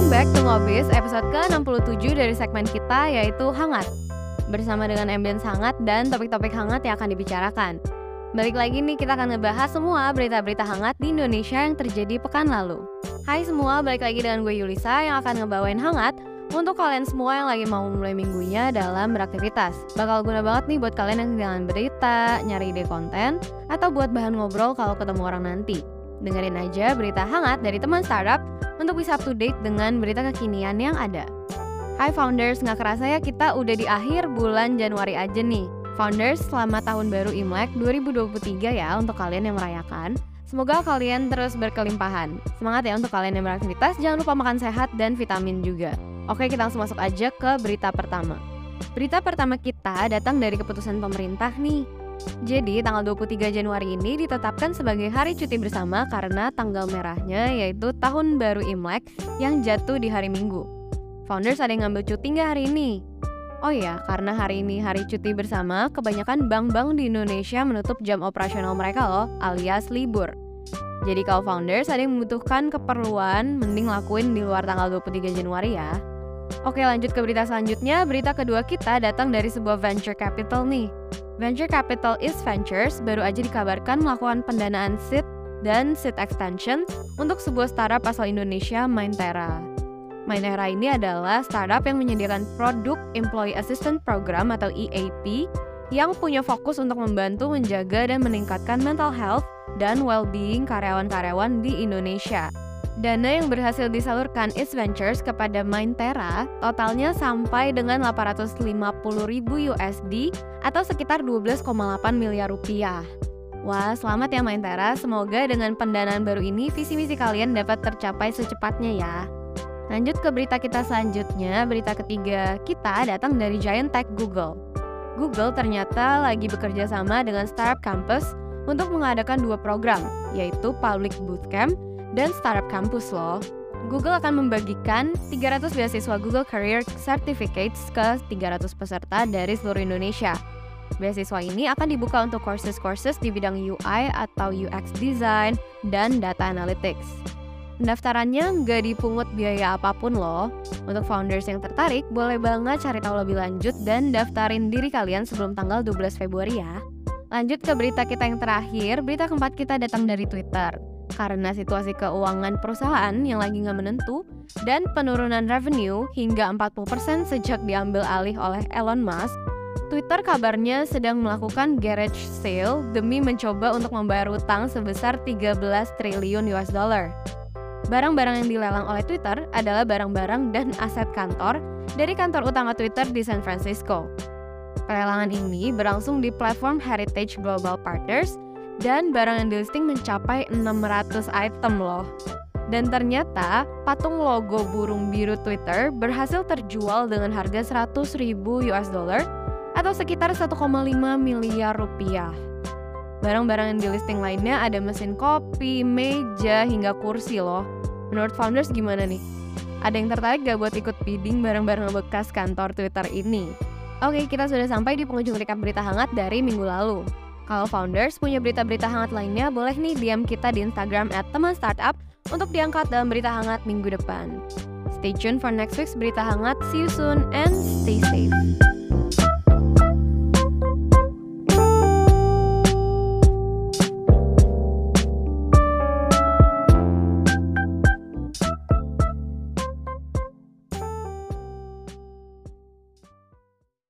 Welcome back to Ngobis, episode ke-67 dari segmen kita yaitu Hangat. Bersama dengan ambience hangat dan topik-topik hangat yang akan dibicarakan. Balik lagi nih kita akan ngebahas semua berita-berita hangat di Indonesia yang terjadi pekan lalu. Hai semua, balik lagi dengan gue Yulisa yang akan ngebawain hangat untuk kalian semua yang lagi mau mulai minggunya dalam beraktivitas. Bakal guna banget nih buat kalian yang kehilangan berita, nyari ide konten, atau buat bahan ngobrol kalau ketemu orang nanti. Dengerin aja berita hangat dari teman startup untuk bisa up to date dengan berita kekinian yang ada. Hai Founders, nggak kerasa ya kita udah di akhir bulan Januari aja nih. Founders, selamat tahun baru Imlek 2023 ya untuk kalian yang merayakan. Semoga kalian terus berkelimpahan. Semangat ya untuk kalian yang beraktivitas, jangan lupa makan sehat dan vitamin juga. Oke, kita langsung masuk aja ke berita pertama. Berita pertama kita datang dari keputusan pemerintah nih. Jadi, tanggal 23 Januari ini ditetapkan sebagai hari cuti bersama karena tanggal merahnya yaitu Tahun Baru Imlek yang jatuh di hari Minggu. Founders ada yang ngambil cuti nggak hari ini? Oh ya, karena hari ini hari cuti bersama, kebanyakan bank-bank di Indonesia menutup jam operasional mereka loh, alias libur. Jadi kalau founders ada yang membutuhkan keperluan, mending lakuin di luar tanggal 23 Januari ya. Oke lanjut ke berita selanjutnya, berita kedua kita datang dari sebuah venture capital nih. Venture Capital East Ventures baru aja dikabarkan melakukan pendanaan seed dan seed extension untuk sebuah startup asal Indonesia, Mindtera. Mindtera ini adalah startup yang menyediakan produk Employee Assistance Program atau EAP yang punya fokus untuk membantu menjaga dan meningkatkan mental health dan well-being karyawan-karyawan di Indonesia. Dana yang berhasil disalurkan East Ventures kepada Mindtera totalnya sampai dengan 850 ribu USD atau sekitar 12,8 miliar rupiah. Wah, selamat ya Mindtera. Semoga dengan pendanaan baru ini visi misi kalian dapat tercapai secepatnya ya. Lanjut ke berita kita selanjutnya, berita ketiga kita datang dari giant tech Google. Google ternyata lagi bekerja sama dengan Startup Campus untuk mengadakan dua program, yaitu Public Bootcamp dan Startup Campus loh. Google akan membagikan 300 beasiswa Google Career Certificates ke 300 peserta dari seluruh Indonesia. Beasiswa ini akan dibuka untuk courses-courses di bidang UI atau UX Design dan Data Analytics. Pendaftarannya nggak dipungut biaya apa pun loh. Untuk founders yang tertarik, boleh banget cari tahu lebih lanjut dan daftarin diri kalian sebelum tanggal 12 Februari ya. Lanjut ke berita kita yang terakhir, berita keempat kita datang dari Twitter karena situasi keuangan perusahaan yang lagi nggak menentu dan penurunan revenue hingga 40% sejak diambil alih oleh Elon Musk, Twitter kabarnya sedang melakukan garage sale demi mencoba untuk membayar utang sebesar 13 triliun US dollar. Barang-barang yang dilelang oleh Twitter adalah barang-barang dan aset kantor dari kantor utama Twitter di San Francisco. Pelelangan ini berlangsung di platform Heritage Global Partners dan barang yang dilisting mencapai 600 item loh. Dan ternyata patung logo burung biru Twitter berhasil terjual dengan harga 100 ribu US dollar atau sekitar 1,5 miliar rupiah. Barang-barang yang dilisting lainnya ada mesin kopi, meja, hingga kursi loh. Menurut founders gimana nih? Ada yang tertarik gak buat ikut bidding barang-barang bekas kantor Twitter ini? Oke, kita sudah sampai di penghujung recap berita hangat dari minggu lalu. Kalau founders punya berita-berita hangat lainnya, boleh nih DM kita di Instagram at teman startup untuk diangkat dalam berita hangat minggu depan. Stay tuned for next week's berita hangat. See you soon and stay safe.